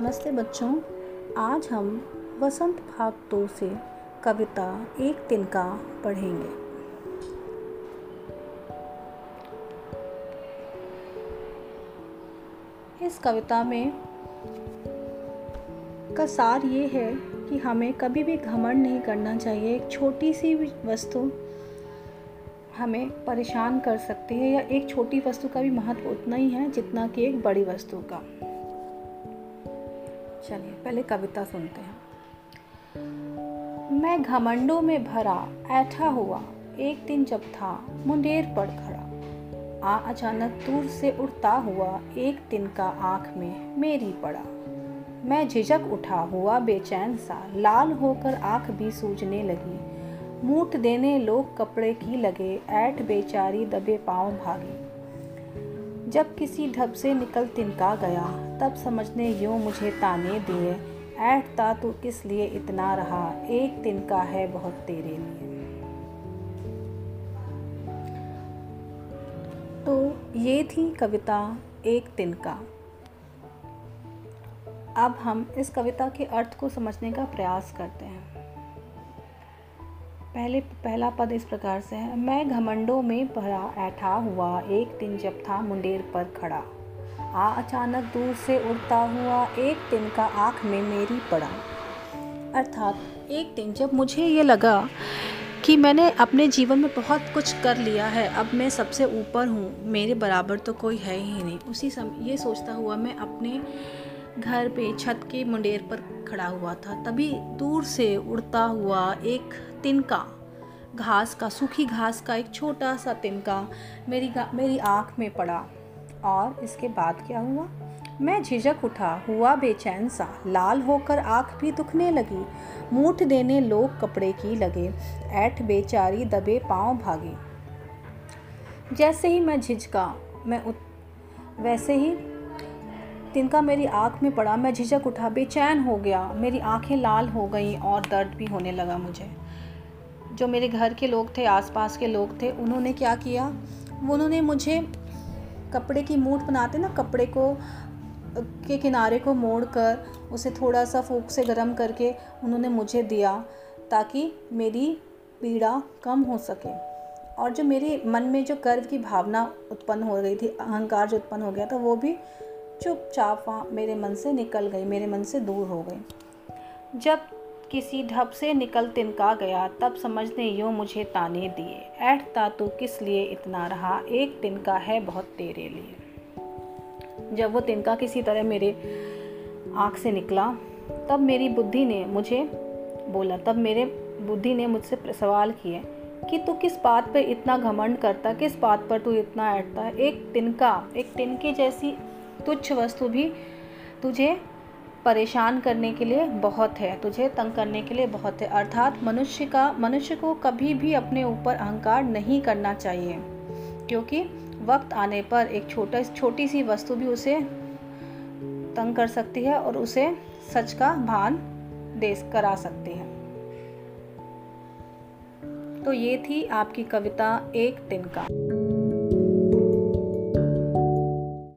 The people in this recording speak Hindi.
नमस्ते बच्चों, आज हम वसंत भाग दो से कविता एक दिन का पढ़ेंगे। इस कविता में का सार ये है कि हमें कभी भी घमंड नहीं करना चाहिए। एक छोटी सी वस्तु हमें परेशान कर सकती है या एक छोटी वस्तु का भी महत्व उतना ही है जितना कि एक बड़ी वस्तु का। चलिए, पहले कविता सुनते हैं। मैं घमंडों में भरा, ऐठा हुआ, एक दिन जब था, मुंडेर पर खड़ा। आ अचानक दूर से उड़ता हुआ, एक दिन का आँख में मेरी पड़ा। मैं झिझक उठा हुआ, बेचैन सा, लाल होकर आँख भी सूजने लगी। मूठ देने लोग कपड़े की लगे, ऐठ बेचारी दबे पाँव भागी। जब किसी ढब से निकल तिनका गया, तब समझने यूँ मुझे ताने दिए ऐठता तू किस लिए इतना रहा? एक तिनका है बहुत तेरे लिए। तो ये थी कविता एक तिनका। अब हम इस कविता के अर्थ को समझने का प्रयास करते हैं। पहले, पहला पद इस प्रकार से है। मैं घमंडों में भरा, ऐठा हुआ, एक दिन जब था मुंडेर पर खड़ा। आ अचानक दूर से उड़ता हुआ, एक दिन का आँख में मेरी पड़ा। अर्थात, एक दिन जब मुझे ये लगा कि मैंने अपने जीवन में बहुत कुछ कर लिया है, अब मैं सबसे ऊपर हूँ, मेरे बराबर तो कोई है ही नहीं। उसी समय ये सोचता हुआ मैं अपने घर पे छत के मुंडेर पर खड़ा हुआ था। तभी दूर से उड़ता हुआ एक तिनका, घास का, सूखी घास का, एक छोटा सा तिनका मेरी मेरी आँख में पड़ा। और इसके बाद क्या हुआ? मैं झिझक उठा, हुआ बेचैन सा, लाल होकर आँख भी दुखने लगी। मूठ देने लोग कपड़े की लगे, ऐठ बेचारी दबे पाँव भागे। जैसे ही मैं झिझका, मैं उत, वैसे ही तिनका मेरी आँख में पड़ा, मैं झिझक उठा, बेचैन हो गया। मेरी आँखें लाल हो गई और दर्द भी होने लगा मुझे। जो मेरे घर के लोग थे, आसपास के लोग थे, उन्होंने क्या किया? उन्होंने मुझे कपड़े की मूठ बनाते ना, कपड़े को, के किनारे को मोड़ कर उसे थोड़ा सा फूक से गर्म करके उन्होंने मुझे दिया, ताकि मेरी पीड़ा कम हो सके। और जो मेरे मन में जो कर्व की भावना उत्पन्न हो गई थी, अहंकार जो उत्पन्न हो गया था, वो भी चुपचाप वहाँ मेरे मन से निकल गई, मेरे मन से दूर हो गई। जब किसी ढब से निकल तिनका गया, तब समझने यूँ मुझे ताने दिए ऐठता तो किस लिए इतना रहा? एक तिनका है बहुत तेरे लिए। जब वो तिनका किसी तरह मेरे आँख से निकला, तब मेरी बुद्धि ने मुझे बोला, तब मेरे बुद्धि ने मुझसे सवाल किए, कि तू किस बात पर इतना घमंड करता? किस बात पर तू इतना ऐठता? एक तिनका, एक तिनके जैसी तुच्छ वस्तु भी तुझे परेशान करने के लिए बहुत है, तुझे तंग करने के लिए बहुत है। अर्थात मनुष्य का, मनुष्य को कभी भी अपने ऊपर अहंकार नहीं करना चाहिए, क्योंकि वक्त आने पर एक छोटा, छोटी सी वस्तु भी उसे तंग कर सकती है और उसे सच का भान दे करा सकती है। तो ये थी आपकी कविता एक दिन का।